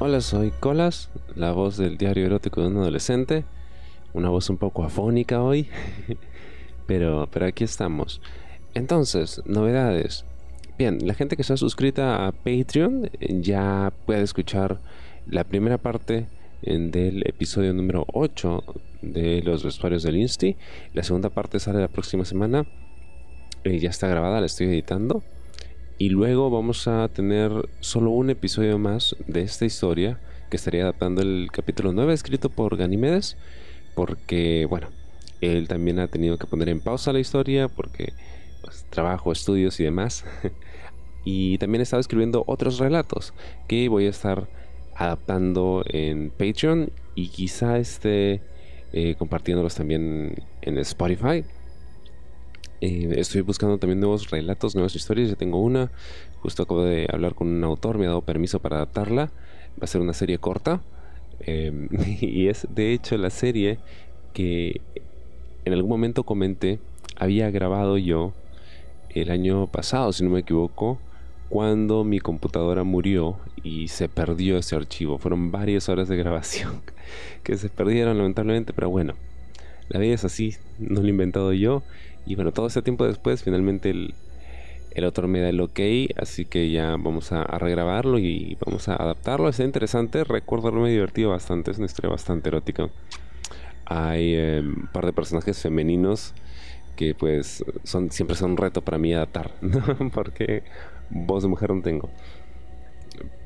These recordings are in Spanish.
Hola, soy Colas, la voz del diario erótico de un adolescente. Una voz un poco afónica hoy, pero, pero aquí estamos. Entonces, novedades. Bien, la gente que está suscrita a Patreon ya puede escuchar la primera parte del episodio número 8 de los vestuarios del Insti. La segunda parte sale la próxima semana. Eh, ya está grabada, la estoy editando. Y luego vamos a tener solo un episodio más de esta historia que estaría adaptando el capítulo 9 escrito por Ganimedes. Porque, bueno, él también ha tenido que poner en pausa la historia porque pues, trabajo, estudios y demás. y también he estado escribiendo otros relatos que voy a estar adaptando en Patreon y quizá esté eh, compartiéndolos también en Spotify. Eh, estoy buscando también nuevos relatos, nuevas historias. Ya tengo una. Justo acabo de hablar con un autor, me ha dado permiso para adaptarla. Va a ser una serie corta. Em, y es de hecho la serie que en algún momento comenté había grabado yo el año pasado, si no me equivoco, cuando mi computadora murió y se perdió ese archivo. Fueron varias horas de grabación que se perdieron lamentablemente, pero bueno, la vida es así, no lo he inventado yo y bueno, todo ese tiempo después, finalmente el, el autor me da el ok, así que ya vamos a, regrabarlo y vamos a adaptarlo. Es interesante, recuerdo me divertido bastante, es una historia bastante erótica. Hay em, un par de personajes femeninos que pues son siempre son un reto para mí adaptar, porque voz de mujer no tengo.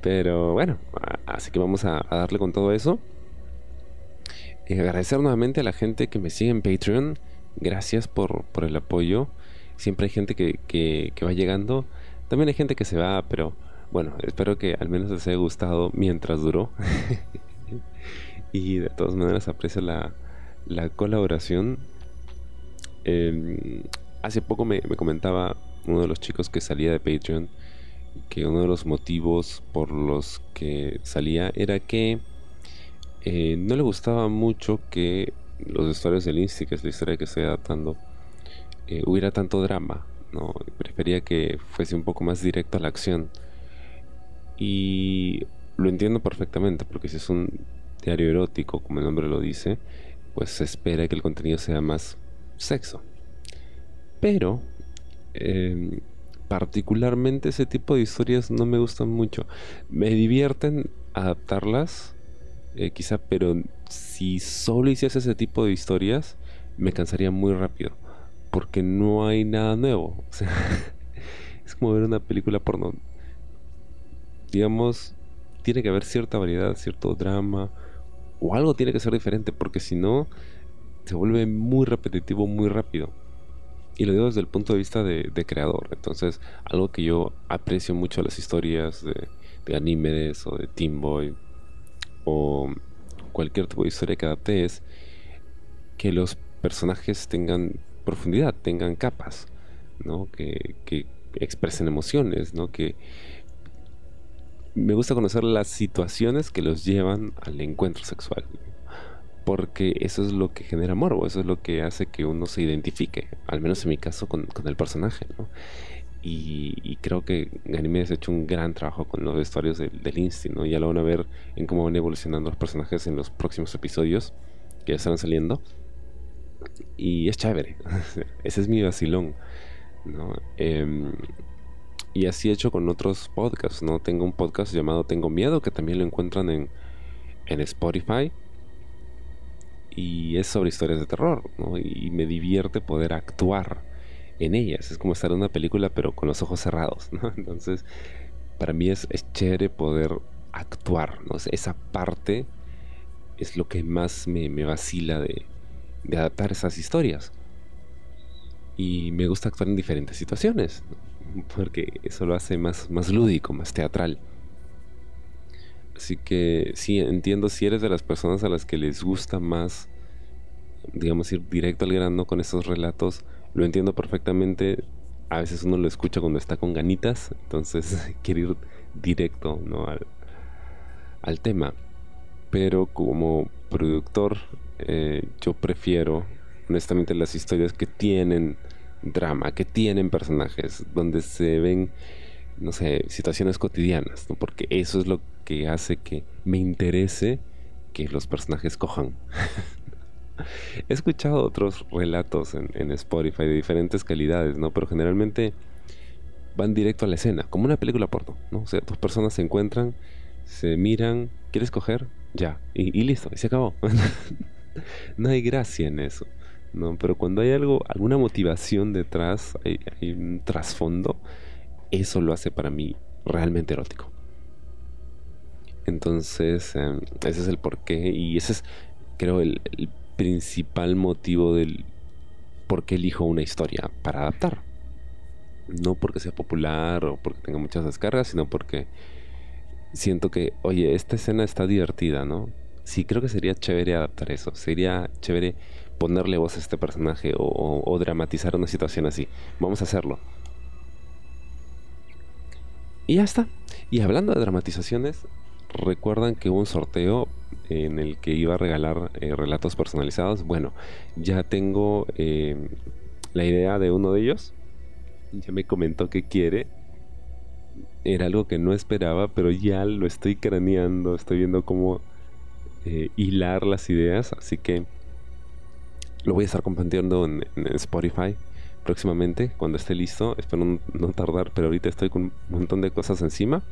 Pero bueno, así que vamos a, darle con todo eso. Y agradecer nuevamente a la gente que me sigue en Patreon gracias por, el apoyo. Siempre hay gente que, va llegando. También hay gente que se va, pero bueno, espero que al menos les haya gustado mientras duró. y de todas maneras aprecio la, colaboración. Em, hace poco me, comentaba uno de los chicos que salía de Patreon que uno de los motivos por los que salía era que eh, no le gustaba mucho que los historias del Insti, que es la historia que estoy adaptando, eh, hubiera tanto drama. ¿no? Prefería que fuese un poco más directo a la acción. Y lo entiendo perfectamente, porque si es un diario erótico, como el nombre lo dice, pues se espera que el contenido sea más sexo. Pero, em, particularmente ese tipo de historias no me gustan mucho. Me divierten adaptarlas, eh, quizá, pero si solo hiciese ese tipo de historias, me cansaría muy rápido. Porque no hay nada nuevo. O sea, es como ver una película porno. Digamos, tiene que haber cierta variedad, cierto drama. O algo tiene que ser diferente. Porque si no, se vuelve muy repetitivo muy rápido. Y lo digo desde el punto de vista de, creador. Entonces, algo que yo aprecio mucho las historias de, de Animedes o de Team Boy o cualquier tipo de historia que adapte es que los personajes tengan profundidad, tengan capas, ¿no? Que, expresen emociones, ¿no? Que me gusta conocer las situaciones que los llevan al encuentro sexual. Porque eso es lo que genera morbo, eso es lo que hace que uno se identifique, al menos en mi caso, con, el personaje. ¿no? Y, creo que Ganimedes ha hecho un gran trabajo con los vestuarios del, del Insti, ¿no? Ya lo van a ver en cómo van evolucionando los personajes en los próximos episodios que ya estarán saliendo. Y es chévere. Ese es mi vacilón, ¿no? Em, y así he hecho con otros podcasts, ¿no? Tengo un podcast llamado Tengo Miedo, que también lo encuentran en, en Spotify. Y es sobre historias de terror, ¿no? Y me divierte poder actuar en ellas. Es como estar en una película pero con los ojos cerrados. Entonces, para mí es, chévere poder actuar, ¿no? Esa parte es lo que más me, vacila de, adaptar esas historias. Y me gusta actuar en diferentes situaciones, porque eso lo hace más, más lúdico, más teatral. Así que sí, entiendo si eres de las personas a las que les gusta más, digamos, ir directo al grano con esos relatos, lo entiendo perfectamente. A veces uno lo escucha cuando está con ganitas, entonces quiere ir directo ¿no? al, tema. Pero como productor, eh, yo prefiero, honestamente, las historias que tienen drama, que tienen personajes, donde se ven no sé, situaciones cotidianas, ¿no? porque eso es lo que hace que me interese que los personajes cojan. He escuchado otros relatos en, Spotify de diferentes calidades, ¿no? Pero generalmente van directo a la escena, como una película porno, ¿no? O sea, dos personas se encuentran, se miran, ¿quieres coger? Ya, y, listo, y se acabó. no hay gracia en eso, ¿no? Pero cuando hay algo, alguna motivación detrás, hay, un trasfondo, eso lo hace para mí realmente erótico. Entonces, eh, ese es el porqué y ese es, creo, el principal motivo del por qué elijo una historia para adaptar. No porque sea popular o porque tenga muchas descargas, sino porque siento que, oye, esta escena está divertida, ¿no? Sí, creo que sería chévere adaptar eso. Sería chévere ponerle voz a este personaje o, dramatizar una situación así. Vamos a hacerlo. Y ya está. Y hablando de dramatizaciones, recuerdan que hubo un sorteo en el que iba a regalar eh, relatos personalizados. Bueno, ya tengo eh, la idea de uno de ellos. Ya me comentó que quiere. Era algo que no esperaba, pero ya lo estoy craneando. Estoy viendo cómo eh, hilar las ideas. Así que lo voy a estar compartiendo en, Spotify próximamente, cuando esté listo. Espero no, no tardar, pero ahorita estoy con un montón de cosas encima.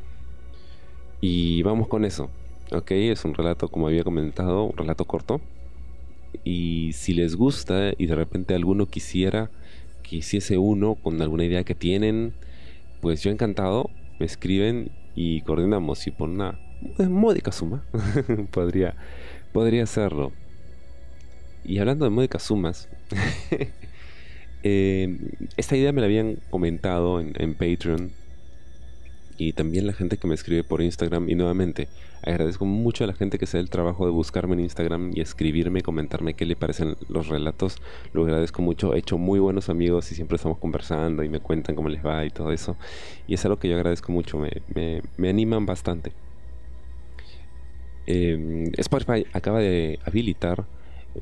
Y vamos con eso. Ok, es un relato, como había comentado, un relato corto. Y si les gusta y de repente alguno quisiera que hiciese uno con alguna idea que tienen, pues yo encantado, me escriben y coordinamos. Y por una módica suma, podría, podría hacerlo. Y hablando de módicas sumas, eh, esta idea me la habían comentado en, en Patreon y también la gente que me escribe por Instagram. Y nuevamente, agradezco mucho a la gente que se da el trabajo de buscarme en Instagram y escribirme, comentarme qué le parecen los relatos. Lo agradezco mucho. He hecho muy buenos amigos y siempre estamos conversando y me cuentan cómo les va y todo eso. Y es algo que yo agradezco mucho. Me, me, animan bastante. Eh, Spotify acaba de habilitar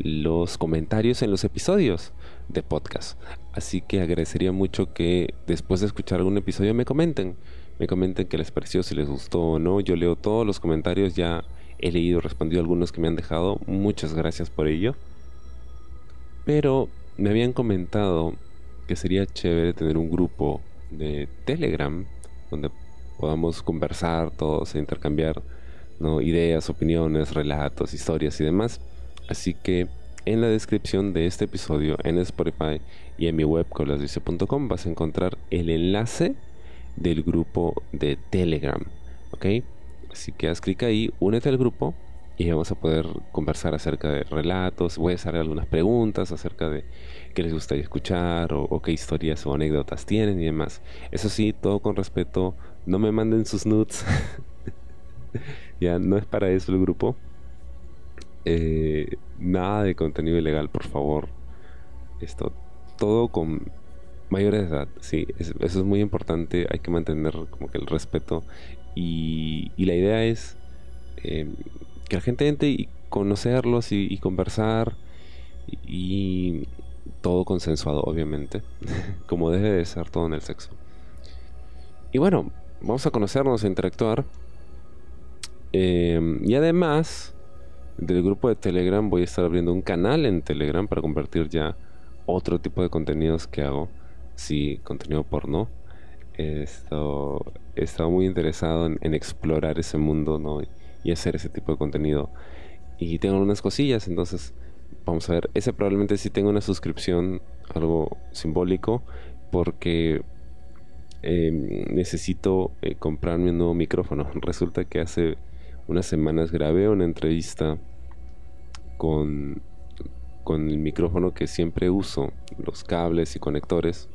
los comentarios en los episodios de podcast. Así que agradecería mucho que después de escuchar algún episodio me comenten me comenten qué les pareció, si les gustó o no. Yo leo todos los comentarios, ya he leído, respondido algunos que me han dejado. Muchas gracias por ello. Pero me habían comentado que sería chévere tener un grupo de Telegram donde podamos conversar todos e intercambiar ¿no? ideas, opiniones, relatos, historias y demás. Así que en la descripción de este episodio en Spotify y en mi web colasdice.com vas a encontrar el enlace del grupo de Telegram. ¿Ok? Así que haz clic ahí, únete al grupo y vamos a poder conversar acerca de relatos. Voy a hacer algunas preguntas acerca de qué les gustaría escuchar o, qué historias o anécdotas tienen y demás. Eso sí, todo con respeto. No me manden sus nudes. ya no es para eso el grupo. Eh, nada de contenido ilegal, por favor. Esto todo con mayores de edad, sí, eso es muy importante, hay que mantener como que el respeto y, la idea es eh, que la gente entre y conocerlos y, conversar y, todo consensuado, obviamente, como debe de ser todo en el sexo. Y bueno, vamos a conocernos, a interactuar. Eh, y además del grupo de Telegram voy a estar abriendo un canal en Telegram para compartir ya otro tipo de contenidos que hago sí, contenido porno. Esto, he estado muy interesado en, explorar ese mundo ¿no? y hacer ese tipo de contenido. Y tengo unas cosillas, entonces vamos a ver. Ese probablemente sí tengo una suscripción, algo simbólico, porque eh, necesito eh, comprarme un nuevo micrófono. Resulta que hace unas semanas grabé una entrevista con, con el micrófono que siempre uso, los cables y conectores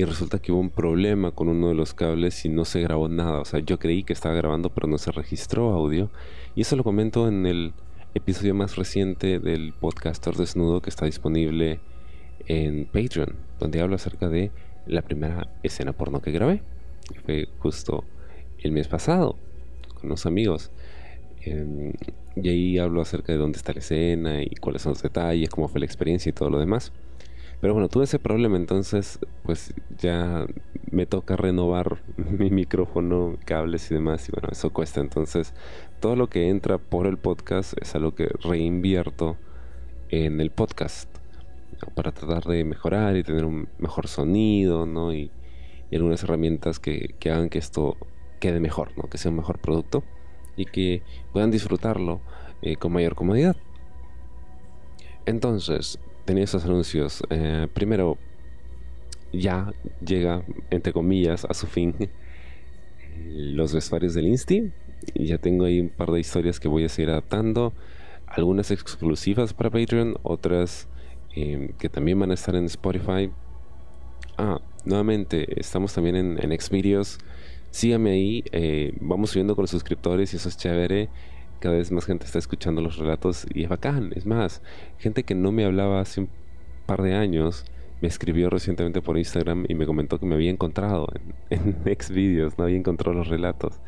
y resulta que hubo un problema con uno de los cables y no se grabó nada. O sea, yo creí que estaba grabando, pero no se registró audio. Y eso lo comento en el episodio más reciente del podcaster desnudo que está disponible en Patreon, donde hablo acerca de la primera escena porno que grabé. Fue justo el mes pasado, con unos amigos. Eh, y ahí hablo acerca de dónde está la escena y cuáles son los detalles, cómo fue la experiencia y todo lo demás. Pero bueno, tuve ese problema, entonces pues ya me toca renovar mi micrófono, cables y demás, y bueno, eso cuesta. Entonces, todo lo que entra por el podcast es algo que reinvierto en el podcast para tratar de mejorar y tener un mejor sonido, ¿no? Y, algunas herramientas que, que, hagan que esto quede mejor, ¿no? Que sea un mejor producto y que puedan disfrutarlo eh, con mayor comodidad. Entonces, tenía esos anuncios. Eh, primero, ya llega, entre comillas, a su fin los vestuarios del Insti. Y ya tengo ahí un par de historias que voy a seguir adaptando. Algunas exclusivas para Patreon, otras eh, que también van a estar en Spotify. Ah, nuevamente, estamos también en, en Xvideos. Síganme ahí, eh, vamos subiendo con los suscriptores y eso es chévere. Cada vez más gente está escuchando los relatos y es bacán. Es más, gente que no me hablaba hace un par de años me escribió recientemente por Instagram y me comentó que me había encontrado en, en Xvideos, no había encontrado los relatos.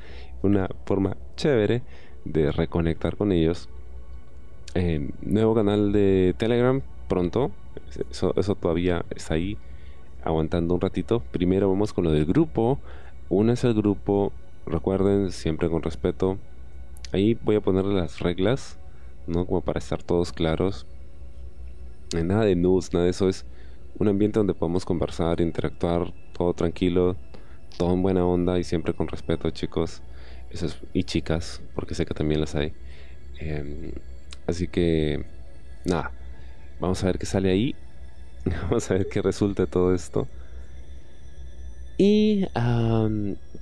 Una forma chévere de reconectar con ellos. Eh, nuevo canal de Telegram pronto. Eso, eso todavía está ahí aguantando un ratito. Primero vamos con lo del grupo. es el grupo. Recuerden, siempre con respeto. Ahí voy a ponerle las reglas, ¿no? Como para estar todos claros. Nada de nudes, nada de eso. Es un ambiente donde podemos conversar, interactuar, todo tranquilo, todo en buena onda y siempre con respeto, chicos. Y chicas, porque sé que también las hay. Em, así que, nada Vamos a ver qué sale ahí. Vamos a ver qué resulta todo esto. Y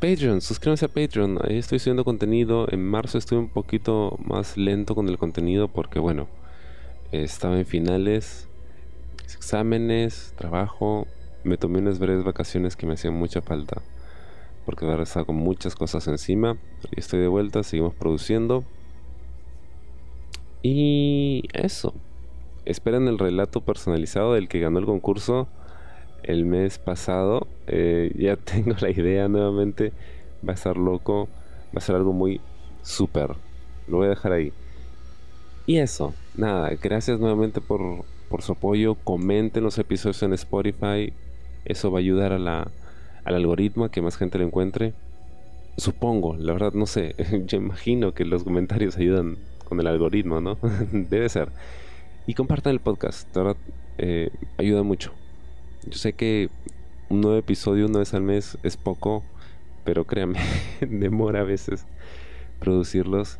Patreon, suscríbanse a Patreon. Ahí estoy subiendo contenido. En marzo estuve un poquito más lento con el contenido porque, bueno, estaba en finales, exámenes, trabajo. Me tomé unas breves vacaciones que me hacían mucha falta porque ahora estaba con muchas cosas encima. Y estoy de vuelta, seguimos produciendo. Y eso esperen el relato personalizado del que ganó el concurso el mes pasado. Eh, ya tengo la idea nuevamente. Va a estar loco. Va a ser algo muy súper. Lo voy a dejar ahí. Y eso, nada, gracias nuevamente por, por su apoyo. Comenten los episodios en Spotify. Eso va a ayudar a la, al algoritmo a que más gente lo encuentre. Supongo, la verdad no sé. Yo imagino que los comentarios ayudan con el algoritmo, ¿no? Debe ser. Y compartan el podcast, de verdad, eh, ayuda mucho. Yo sé que un nuevo episodio una vez al mes es poco, pero créanme, demora a veces producirlos.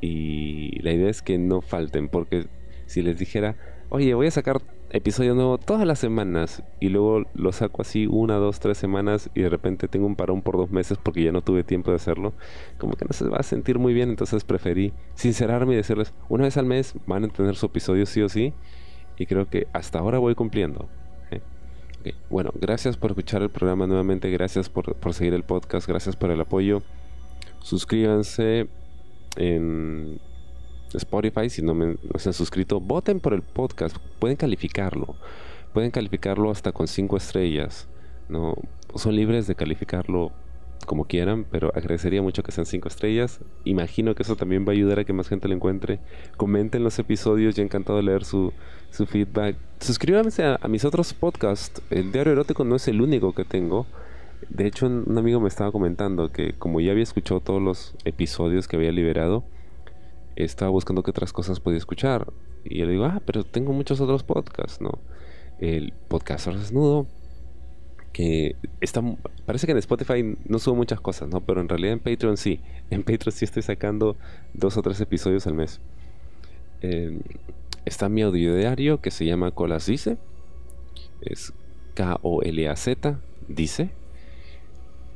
Y la idea es que no falten, porque si les dijera, oye, voy a sacar episodio nuevo todas las semanas y luego lo saco así una, dos, tres semanas y de repente tengo un parón por dos meses porque ya no tuve tiempo de hacerlo, como que no se va a sentir muy bien, entonces preferí sincerarme y decirles, una vez al mes van a tener su episodio sí o sí y creo que hasta ahora voy cumpliendo. ¿Eh? Bueno, gracias por escuchar el programa nuevamente, gracias por, por seguir el podcast, gracias por el apoyo. Suscríbanse en Spotify, si no, me, se han suscrito, voten por el podcast, pueden calificarlo, pueden calificarlo hasta con 5 estrellas, no son libres de calificarlo como quieran, pero agradecería mucho que sean 5 estrellas. Imagino que eso también va a ayudar a que más gente lo encuentre. Comenten los episodios, ya encantado de leer su, su feedback. Suscríbanse a, a, mis otros podcasts. El diario erótico no es el único que tengo. De hecho, un amigo me estaba comentando que como ya había escuchado todos los episodios que había liberado, estaba buscando qué otras cosas podía escuchar. Y yo le digo, ah, pero tengo muchos otros podcasts, ¿no? El podcast Desnudo, que está, parece que en Spotify no subo muchas cosas, ¿no? Pero en realidad en Patreon sí. En Patreon sí estoy sacando dos o tres episodios al mes. Eh, está mi audio diario que se llama Colas Dice. Es K-O-L-A-Z, dice.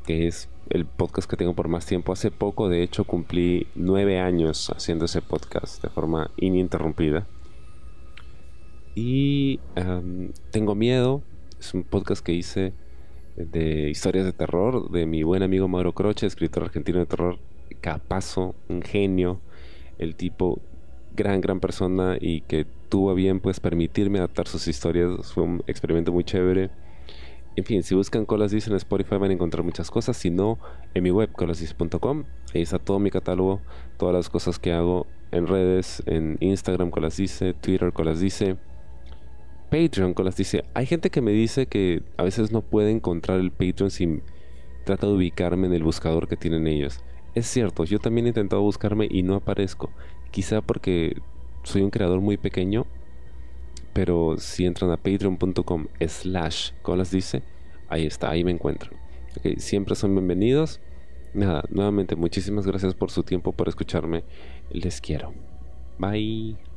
Que es el podcast que tengo por más tiempo. Hace poco, de hecho, cumplí nueve años haciendo ese podcast de forma ininterrumpida. Y Tengo Miedo, es un podcast que hice de historias de terror de mi buen amigo Mauro Croce, escritor argentino de terror, capazo, un genio, el tipo gran, gran persona y que tuvo bien pues permitirme adaptar sus historias. Fue un experimento muy chévere en fin, si buscan Colas Dice en Spotify van a encontrar muchas cosas. Si no, en mi web, colasdice.com. Ahí está todo mi catálogo, todas las cosas que hago en redes, en Instagram, Colas Dice, Twitter, Colas Dice. Patreon, Colas dice, hay gente que me dice que a veces no puede encontrar el Patreon si trata de ubicarme en el buscador que tienen ellos. Es cierto, yo también he intentado buscarme y no aparezco. Quizá porque soy un creador muy pequeño, pero si entran a patreon.com slash colas dice, ahí está, ahí me encuentran. siempre son bienvenidos. Nada, nuevamente muchísimas gracias por su tiempo, por escucharme. Les quiero. Bye.